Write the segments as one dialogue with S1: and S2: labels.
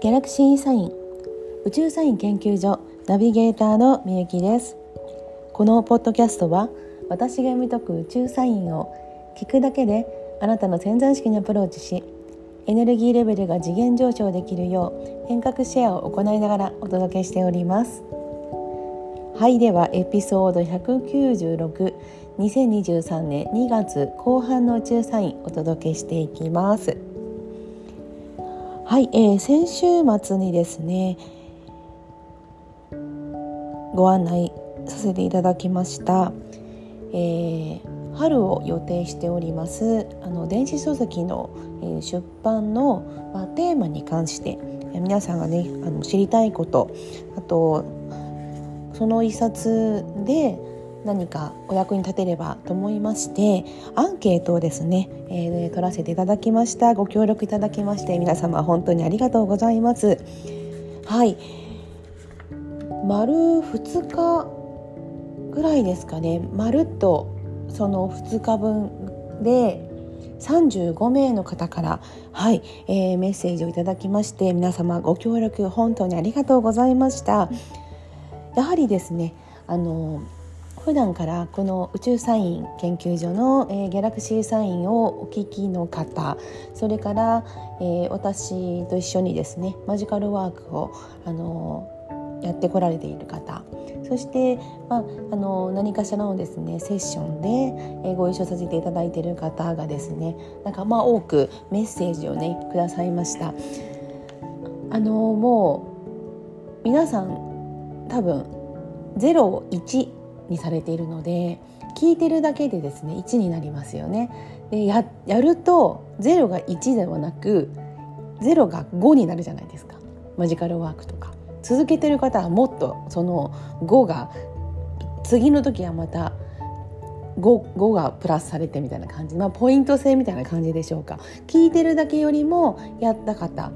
S1: ギャラクシーサイン。宇宙サイン研究所ナビゲーターのみゆきです。このポッドキャストは私が読み解く宇宙サインを聞くだけであなたの潜在意識にアプローチしエネルギーレベルが次元上昇できるよう変革シェアを行いながらお届けしております。はいではエピソード196 2023年2月後半の宇宙サインお届けしていきます。はい、えー、先週末にですねご案内させていただきました、えー、春を予定しておりますあの電子書籍の、えー、出版の、まあ、テーマに関して皆さんがねあの知りたいことあとその一冊で何かお役に立てればと思いましてアンケートをですね、えー、取らせていただきました。ご協力いただきまして皆様本当にありがとうございます。はい。丸2日ぐらいですかね。まるっとその2日分で35名の方から、はいえー、メッセージをいただきまして皆様ご協力本当にありがとうございました。やはりですねあの普段からこの宇宙サイン研究所の、えー、ギャラクシーサインをお聞きの方それから、えー、私と一緒にですねマジカルワークをあのやってこられている方そして、まあ、あの何かしらのですねセッションで、えー、ご一緒させていただいている方がですねなんかまあ多くメッセージをねくださいました。あのもう皆さん多分01にされているので聞いてるだけでですね1になりますよね。でややると0が1ではなく0が5になるじゃないですかマジカルワークとか。続けてる方はもっとその5が次の時はまた 5, 5がプラスされてみたいな感じ、まあ、ポイント制みたいな感じでしょうか聞いてるだけよりもやった方、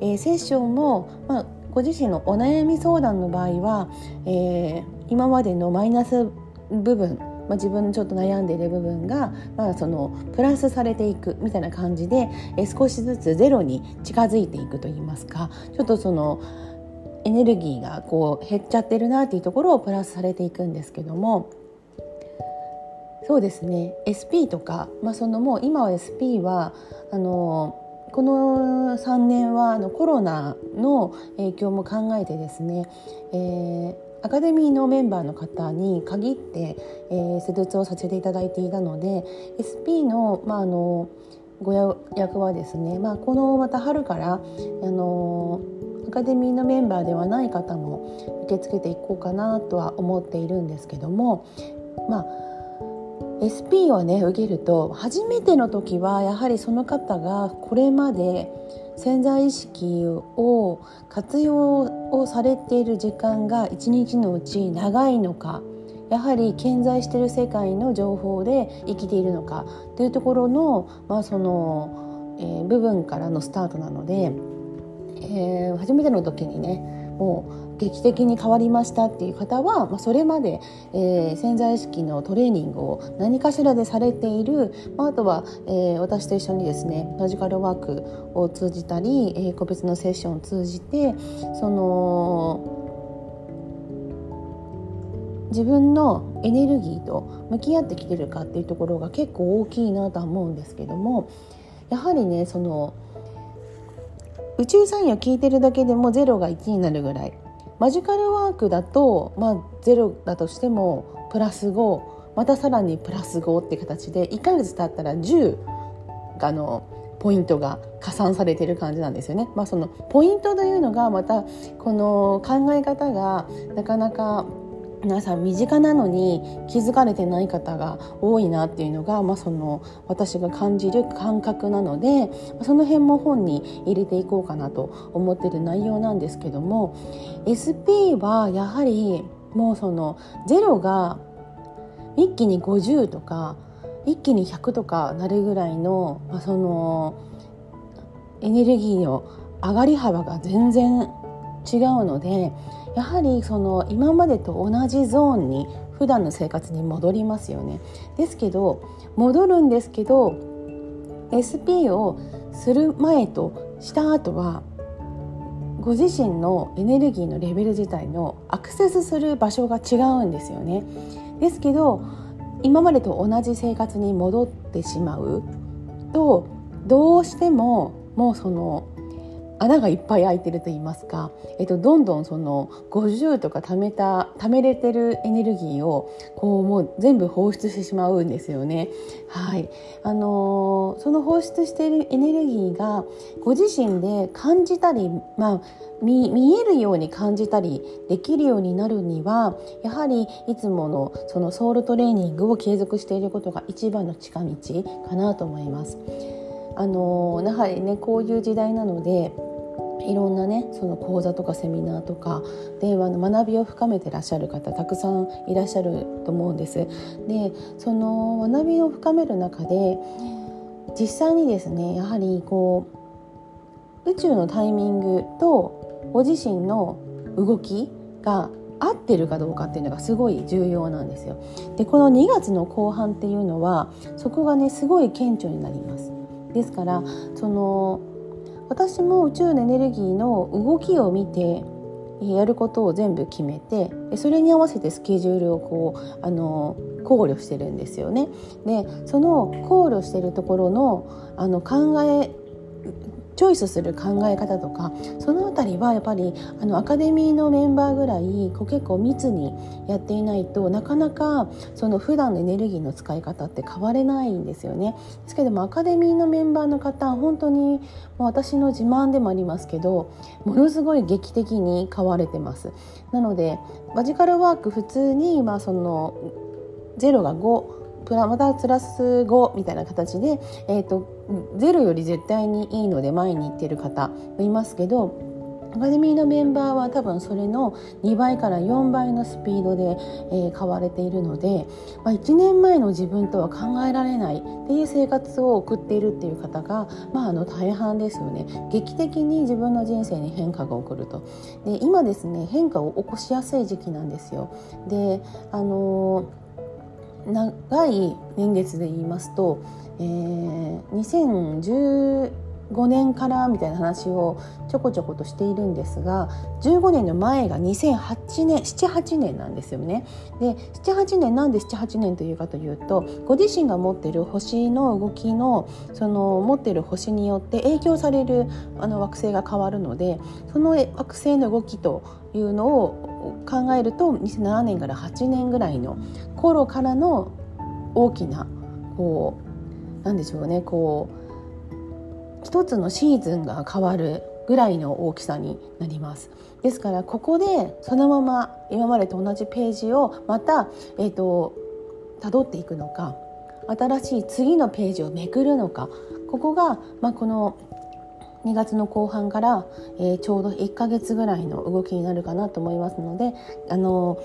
S1: えー、セッションも、まあ、ご自身のお悩み相談の場合は、えー、今までのマイナス部分まあ、自分ちょっと悩んでいる部分が、まあ、そのプラスされていくみたいな感じでえ少しずつゼロに近づいていくといいますかちょっとそのエネルギーがこう減っちゃってるなっていうところをプラスされていくんですけどもそうですね。SP とか、まあ、そのもう今は SP はあのこの3年はあのコロナの影響も考えてですね、えー、アカデミーのメンバーの方に限って、えー、施術をさせていただいていたので SP の,、まあ、あのご役はですね、まあ、このまた春からあのアカデミーのメンバーではない方も受け付けていこうかなとは思っているんですけどもまあ SP をね受けると初めての時はやはりその方がこれまで潜在意識を活用をされている時間が一日のうち長いのかやはり健在している世界の情報で生きているのかというところの,、まあそのえー、部分からのスタートなので、えー、初めての時にねもう劇的に変わりましたっていう方は、まあ、それまで、えー、潜在意識のトレーニングを何かしらでされている、まあ、あとは、えー、私と一緒にですねマジカルワークを通じたり、えー、個別のセッションを通じてその自分のエネルギーと向き合ってきてるかっていうところが結構大きいなとは思うんですけどもやはりねその宇宙サインを聞いてるだけでも0が1になるぐらいマジカルワークだと、まあ、0だとしてもプラス5またさらにプラス5って形で1ヶ月経ったら10あのポイントが加算されてる感じなんですよね。まあ、そのポイントというのがまたこの考え方がなかなか皆さん身近なのに気づかれてない方が多いなっていうのが、まあ、その私が感じる感覚なのでその辺も本に入れていこうかなと思ってる内容なんですけども SP はやはりもうその0が一気に50とか一気に100とかなるぐらいの、まあ、そのエネルギーの上がり幅が全然違うのでやはりその今までと同じゾーンに普段の生活に戻りますよね。ですけど戻るんですけど SP をする前とした後はご自身のエネルギーのレベル自体のアクセスする場所が違うんですよね。ですけど今までと同じ生活に戻ってしまうとどうしてももうその穴がいっぱい開いてると言いますか、えっと、どんどんその50とか貯めた貯めれてるエネルギーをこうもう全部放出してしまうんですよね。はいあのー、その放出しているエネルギーがご自身で感じたり、まあ、見見えるように感じたりできるようになるにはやはりいつものそのソウルトレーニングを継続していることが一番の近道かなと思います。あのー、やはりねこういう時代なのでいろんなねその講座とかセミナーとか電話の学びを深めてらっしゃる方たくさんいらっしゃると思うんです。でその学びを深める中で実際にですねやはりこう宇宙のタイミングとご自身の動きが合ってるかどうかっていうのがすごい重要なんですよ。でこの2月の後半っていうのはそこがねすごい顕著になります。ですからその私も宇宙のエネルギーの動きを見てやることを全部決めてそれに合わせてスケジュールをこうあの考慮してるんですよね。でその考慮してるところのあの考えチョイスする考え方とかその辺りはやっぱりあのアカデミーのメンバーぐらいこう結構密にやっていないとなかなかその普段のエネルギーの使い方って変われないんですよね。ですけどもアカデミーのメンバーの方本当にもう私の自慢でもありますけどものすごい劇的に変われてます。なのでマジカルワーク普通にまあその0が5プラまたプラス5みたいな形で、えーと、ゼロより絶対にいいので前に行ってる方いますけどアカデミーのメンバーは多分それの2倍から4倍のスピードで、え、買われているので、まあ、1年前の自分とは考えられないっていう生活を送っているっていう方が、まあ、あの大半ですよね。劇的に自分の人生に変化が起こると。で今ですね変化を起こしやすい時期なんですよ。であのー長い年月で言いますと、えー、2015年からみたいな話をちょこちょことしているんですが15年の前が2008年78年なんですよね。で78年なんで78年というかというとご自身が持ってる星の動きのその持ってる星によって影響されるあの惑星が変わるのでその惑星の動きというのを考えると2007年から8年ぐらいの頃からの大きなこうなんでしょうねこう一つのシーズンが変わるぐらいの大きさになります。ですからここでそのまま今までと同じページをまたえっ、ー、と辿っていくのか新しい次のページをめくるのかここが、まあ、この2月の後半から、えー、ちょうど1ヶ月ぐらいの動きになるかなと思いますのであの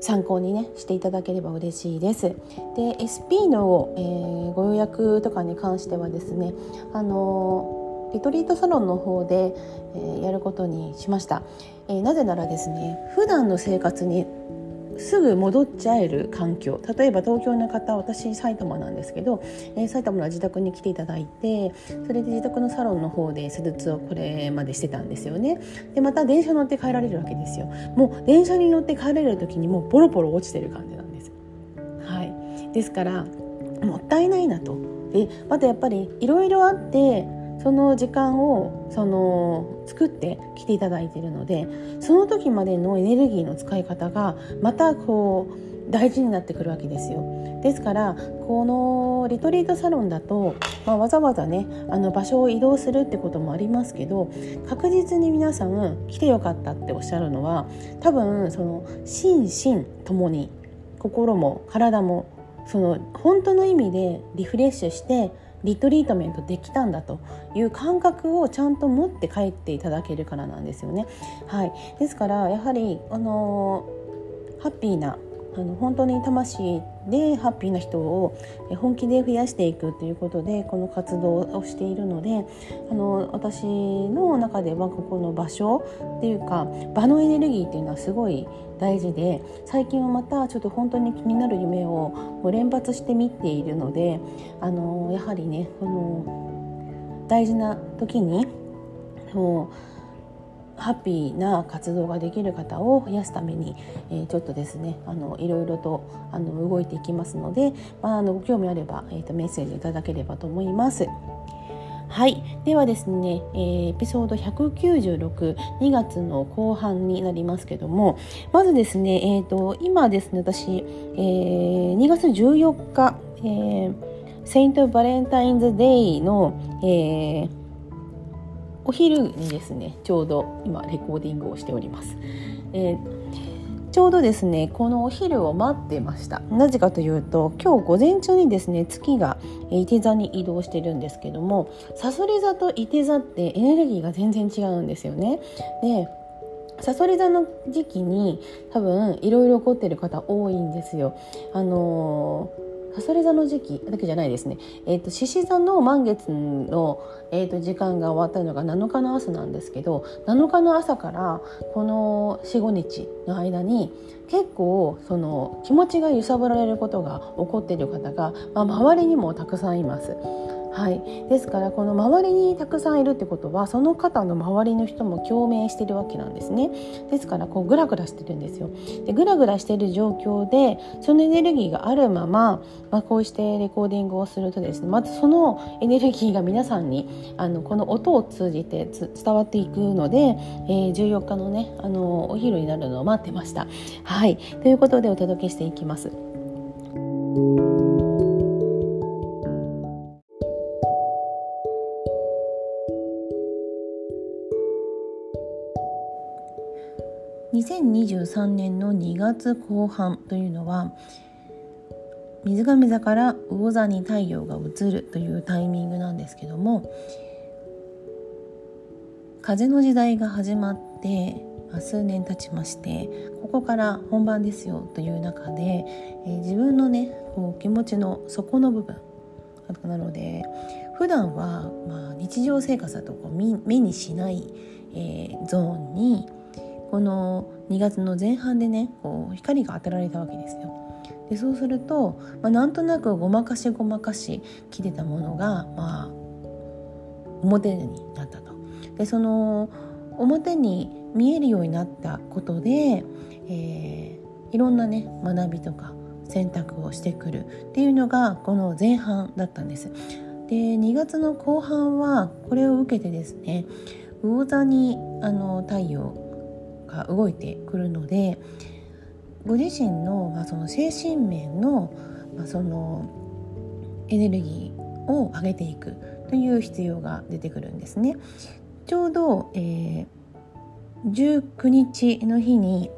S1: 参考にねしていただければ嬉しいです。で SP の、えー、ご予約とかに関してはですねあのリトリートサロンの方で、えー、やることにしました、えー、なぜならですね普段の生活にすぐ戻っちゃえる環境。例えば東京の方私埼玉なんですけど、えー、埼玉の自宅に来ていただいてそれで自宅のサロンの方で施術をこれまでしてたんですよね。でまた電車乗って帰られるわけですよ。もう電車に乗って帰れる時にもうボロボロ落ちてる感じなんです。はい。ですからもったいないなと。でまたやっぱりいろいろあってその時間をその作ってきていただいているのでその時までのエネルギーの使い方がまたこう大事になってくるわけですよ。ですからこのリトリートサロンだと、まあ、わざわざねあの場所を移動するってこともありますけど確実に皆さん来てよかったっておっしゃるのは多分その心身ともに心も体もその本当の意味でリフレッシュしてリトリートメントできたんだという感覚をちゃんと持って帰っていただけるからなんですよね。はい、ですからやはりあのハッピーなあの本当に魂でハッピーな人を本気で増やしていくということでこの活動をしているのであの私の中ではここの場所っていうか場のエネルギーっていうのはすごい大事で最近はまたちょっと本当に気になる夢をもう連発して見ているのであのやはりねこの大事な時にもうハッピーな活動ができる方を増やすために、えー、ちょっとですねあのいろいろとあの動いていきますので、まあ、あのご興味あれば、えーと、メッセージいただければと思います。はい、ではですね、えー、エピソード196、2月の後半になりますけども、まずですね、えーと、今ですね、私、えー、2月14日、えー、 Saint Valentine's Day の、えー、お昼にですねちょうど今レコーディングをしております。えー、ちょうどですねこのお昼を待ってましたなぜかというと今日午前中にですね月がいて座に移動してるんですけどもさそり座といて座ってエネルギーが全然違うんですよね。でさそり座の時期に多分いろいろ起こってる方多いんですよ。あのーさそり座の時期だけじゃないですね、えーと、獅子座の満月の、えーと、時間が終わったのが7日の朝なんですけど7日の朝からこの45日の間に結構その気持ちが揺さぶられることが起こっている方が、まあ、周りにもたくさんいます。はい、ですからこの周りにたくさんいるってことはその方の周りの人も共鳴してるわけなんですね。ですからこうグラグラしてるんですよ。でグラグラしてる状況でそのエネルギーがあるまま、まあ、こうしてレコーディングをするとですねまずそのエネルギーが皆さんにあのこの音を通じて伝わっていくので、えー、14日のねあのお昼になるのを待ってました。はい。ということでお届けしていきます。2023年の2月後半というのは水亀座から魚座に太陽が移るというタイミングなんですけども風の時代が始まって数年経ちましてここから本番ですよという中で、えー、自分のねこう気持ちの底の部分なので普段はまあ日常生活だとこう目にしない、えー、ゾーンにこの2月の前半でねこう光が当てられたわけですよ。でそうすると、まあ、なんとなくごまかしごまかし着てたものが、まあ、表になったと。でその表に見えるようになったことで、えー、いろんなね学びとか選択をしてくるっていうのがこの前半だったんです。で2月の後半はこれを受けてですね魚座にあの太陽が動いてくるのでご自身の,、まあその精神面の,、まあ、そのエネルギーを上げていくという必要が出てくるんですね。ちょうど、えー、19日の日に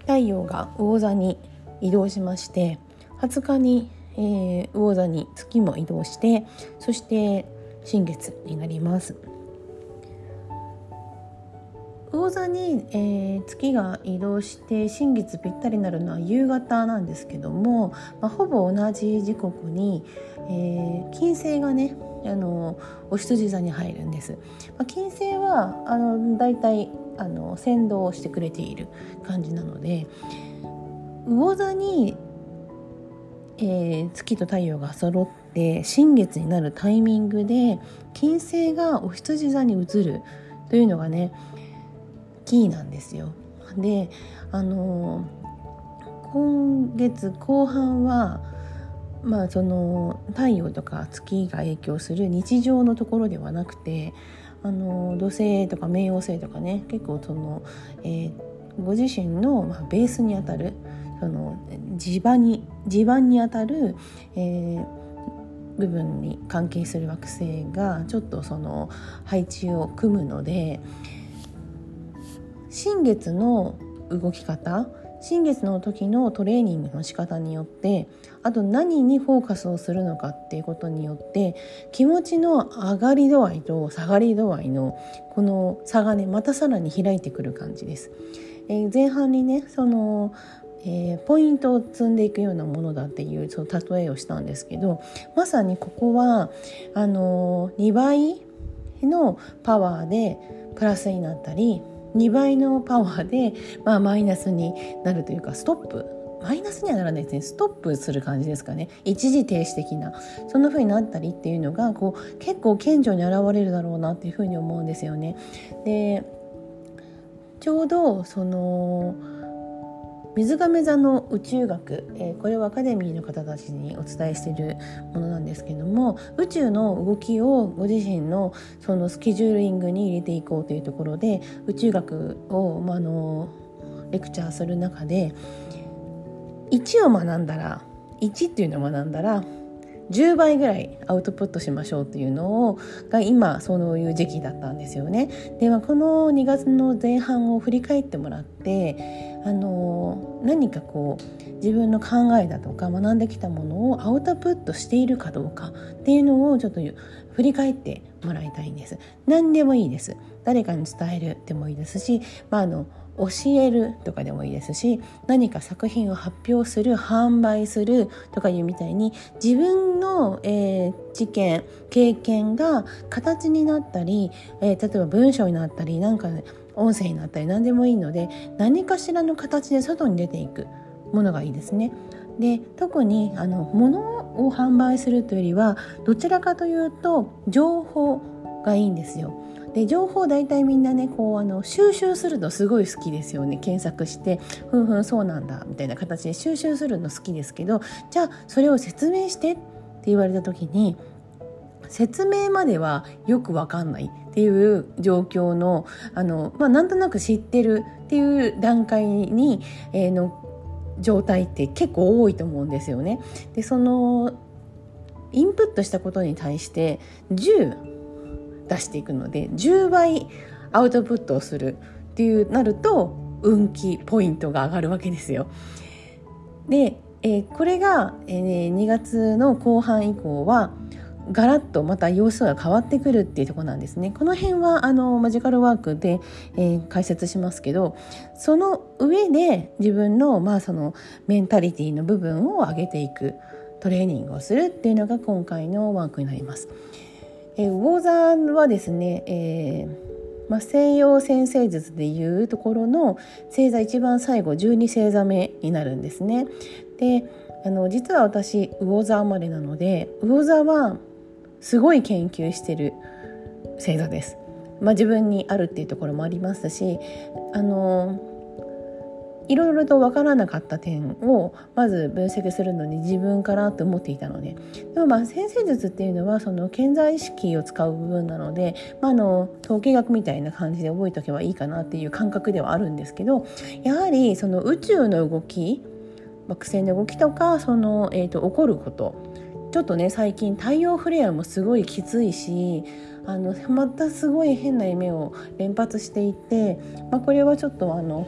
S1: 太陽が魚座に移動しまして20日に、えー、魚座に月も移動してそして新月になります。魚座に、えー、月が移動して新月ぴったりになるのは夕方なんですけども、まあ、ほぼ同じ時刻に、えー、金星がねあのお羊座に入るんです。まあ、金星はあのだいたいあの先導してくれている感じなので魚座に、えー、月と太陽が揃って新月になるタイミングで金星がお羊座に移るというのがねキーなんですよ。であの今月後半はまあその太陽とか月が影響する日常のところではなくてあの土星とか冥王星とかね結構その、えー、ご自身の、まあ、ベースにあたるその地盤に地盤にあたる、えー、部分に関係する惑星がちょっとその配置を組むので、新月の動き方新月の時のトレーニングの仕方によってあと何にフォーカスをするのかっていうことによって気持ちの上がり度合いと下がり度合いのこの差がねまたさらに開いてくる感じです。えー、前半にねそのえー、ポイントを積んでいくようなものだっていうその例えをしたんですけどまさにここはあのー、2倍のパワーでプラスになったり2倍のパワーで、まあ、マイナスになるというかストップ。マイナスにはならないですね。ストップする感じですかね。一時停止的な。そんな風になったりっていうのがこう結構顕著に現れるだろうなっていう風に思うんですよね。でちょうどその水亀座の宇宙学、えー、これはアカデミーの方たちにお伝えしているものなんですけども宇宙の動きをご自身のそのスケジューリングに入れていこうというところで宇宙学を、まあ、のレクチャーする中で1を学んだら1っていうのを学んだら10倍ぐらいアウトプットしましょうっていうのをが今そういう時期だったんですよね。ではこの2月の前半を振り返ってもらってあの何かこう自分の考えだとか学んできたものをアウトプットしているかどうかっていうのをちょっと振り返ってもらいたいんです。何でもいいです。誰かに伝えるでもいいですし、まあ、あの教えるとかでもいいですし何か作品を発表する販売するとかいうみたいに自分の、えー、知見経験が形になったり、えー、例えば文章になったりなんか、ね、音声になったり何でもいいので何かしらの形で外に出ていくものがいいですね。で特にあの物を販売するというよりはどちらかというと情報がいいんですよ。で情報大体みんなねこうあの収集するのすごい好きですよね検索してふんふんそうなんだみたいな形で収集するの好きですけどじゃあそれを説明してって言われた時に説明まではよくわかんないっていう状況のあの、まあ、なんとなく知ってるっていう段階に、えー、の状態って結構多いと思うんですよね。でそのインプットしたことに対して10出していくので10倍アウトプットをするっていうなると運気ポイントが上がるわけですよ。で、えー、これが、えー、2月の後半以降はガラッとまた様子が変わってくるっていうとこなんですね。この辺はあのマジカルワークで、えー、解説しますけどその上で自分の,、まあそのメンタリティの部分を上げていくトレーニングをするっていうのが今回のワークになります。えー、魚座はですね、えーまあ、西洋先生術でいうところの星座一番最後12星座目になるんですね。であの実は私魚座生まれなので魚座はすごい研究してる星座です。まあ、自分にあるっていうところもありますしあのいろいろと分からなかった点をまず分析するのに自分からと思っていたのででもまあ先生術っていうのはその潜在意識を使う部分なので、まあ、あの統計学みたいな感じで覚えておけばいいかなっていう感覚ではあるんですけどやはりその宇宙の動き惑星の動きとかその、えーと、起こることちょっとね最近太陽フレアもすごいきついしあのまたすごい変な夢を連発していて、まあ、これはちょっとあの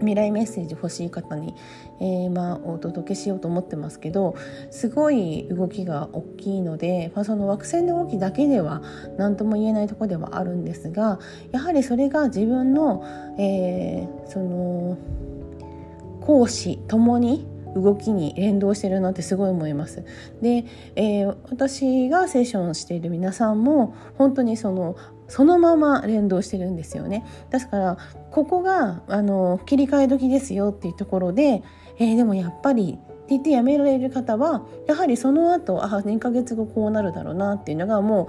S1: 未来メッセージ欲しい方に、えー、まあお届けしようと思ってますけどすごい動きが大きいので、まあ、その惑星の動きだけでは何とも言えないとこではあるんですがやはりそれが自分の、えー、その講師ともに動きに連動してるなってすごい思います。で、えー、私がセッションしている皆さんも本当にそのそのまま連動してるんですよね。ですからここがあの切り替え時ですよっていうところで、えー、でもやっぱりって言ってやめられる方はやはりその後あ2ヶ月後こうなるだろうなっていうのがもう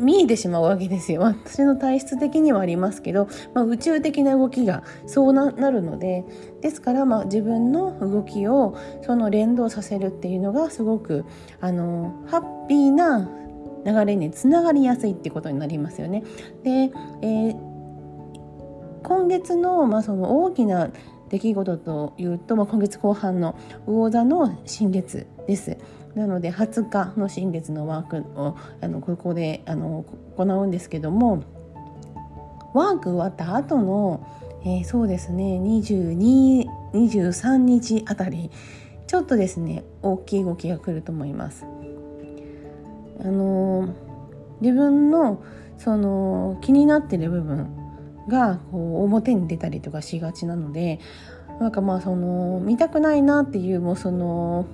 S1: 見えてしまうわけですよ 私の体質的にはありますけど、まあ、宇宙的な動きがそうなるのでですからまあ自分の動きをその連動させるっていうのがすごくあのハッピーな流れにつながりやすいってことになりますよね。で、えー、今月の,、まあその大きな出来事というと、まあ、今月後半の魚座の新月です。なので20日の新月のワークをあのここであの行うんですけどもワーク終わった後の、えー、そうですね2223日あたりちょっとですね大きい動きが来ると思います。あの自分のその気になってる部分がこう表に出たりとかしがちなのでなんかまあその見たくないなっていうもうその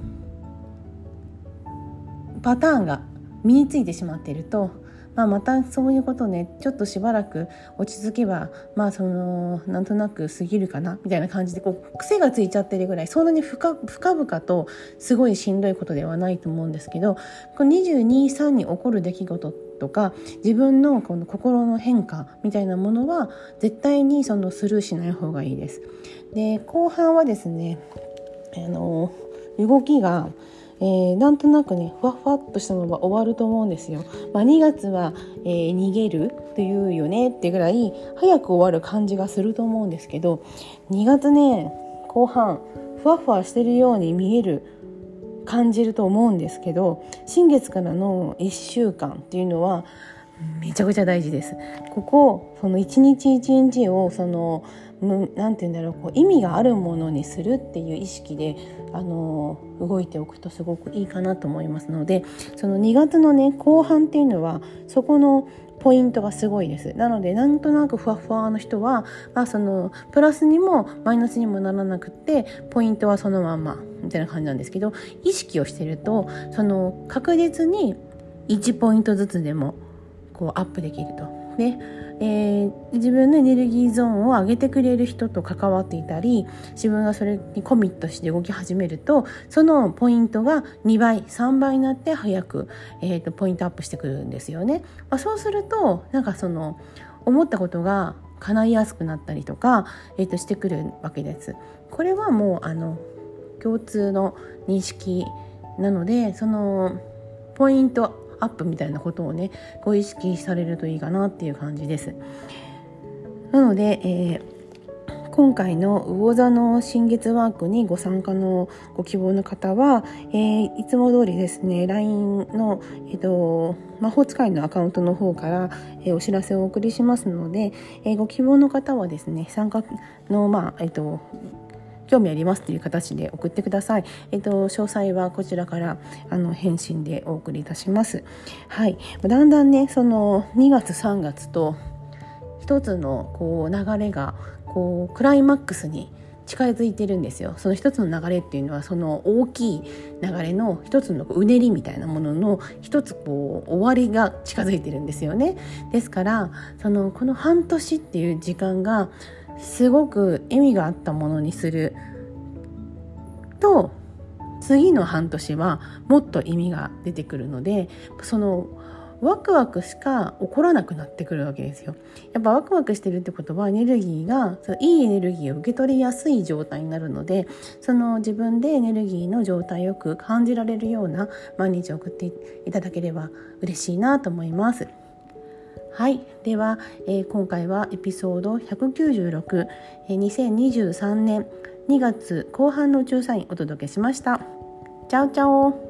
S1: パターンが身についてしまっているとまあ、またそういうことねちょっとしばらく落ち着けばまあそのなんとなく過ぎるかなみたいな感じでこう癖がついちゃってるぐらいそんなに深々とすごいしんどいことではないと思うんですけどこの223に起こる出来事とか自分のこの心の変化みたいなものは絶対にそのスルーしない方がいいです。で後半はですねあの動きがえー、なんとなくねふわふわっとしたまま終わると思うんですよ。まあ、2月は、えー、逃げるっていうよねってぐらい早く終わる感じがすると思うんですけど2月ね後半ふわふわしてるように見える感じると思うんですけど新月からの1週間っていうのはめちゃくちゃ大事です。ここその一日一日をそのなんて言うんだろうこう意味があるものにするっていう意識であの動いておくとすごくいいかなと思いますのでその2月のね後半っていうのはそこのポイントがすごいですなのでなんとなくふわふわの人は、まあ、そのプラスにもマイナスにもならなくってポイントはそのまんまみたいな感じなんですけど意識をしてるとその確実に1ポイントずつでもこうアップできると。ねえー、自分のエネルギーゾーンを上げてくれる人と関わっていたり自分がそれにコミットして動き始めるとそのポイントが2倍3倍になって早く、えーと、ポイントアップしてくるんですよね。まあ、そうするとなんかその思ったことが叶いやすくなったりとか、えー、としてくるわけです。これはもうあの共通の認識なのでそのポイントアップみたいなことをねご意識されるといいかなっていう感じです。なので、えー、今回の魚座の新月ワークにご参加のご希望の方は、えー、いつも通りですね LINE の、えーと、魔法使いのアカウントの方から、えー、お知らせをお送りしますので、えー、ご希望の方はですね参加の、まあえーと興味ありますという形で送ってください。えっと、詳細はこちらからあの返信でお送りいたします。はい。だんだんね、その2月3月と一つのこう流れがこうクライマックスに近づいてるんですよその一つの流れっていうのはその大きい流れの一つのうねりみたいなものの一つこう終わりが近づいてるんですよねですからそのこの半年っていう時間がすごく意味があったものにすると次の半年はもっと意味が出てくるのでそのワクワクしか起こらなくなってくるわけですよ。やっぱワクワクしてるってことはエネルギーがそのいいエネルギーを受け取りやすい状態になるのでその自分でエネルギーの状態よく感じられるような毎日を送っていただければ嬉しいなと思います。はい。では、えー、今回はエピソード196、えー、2023年2月後半の宇宙サインお届けしました。チャオチャオ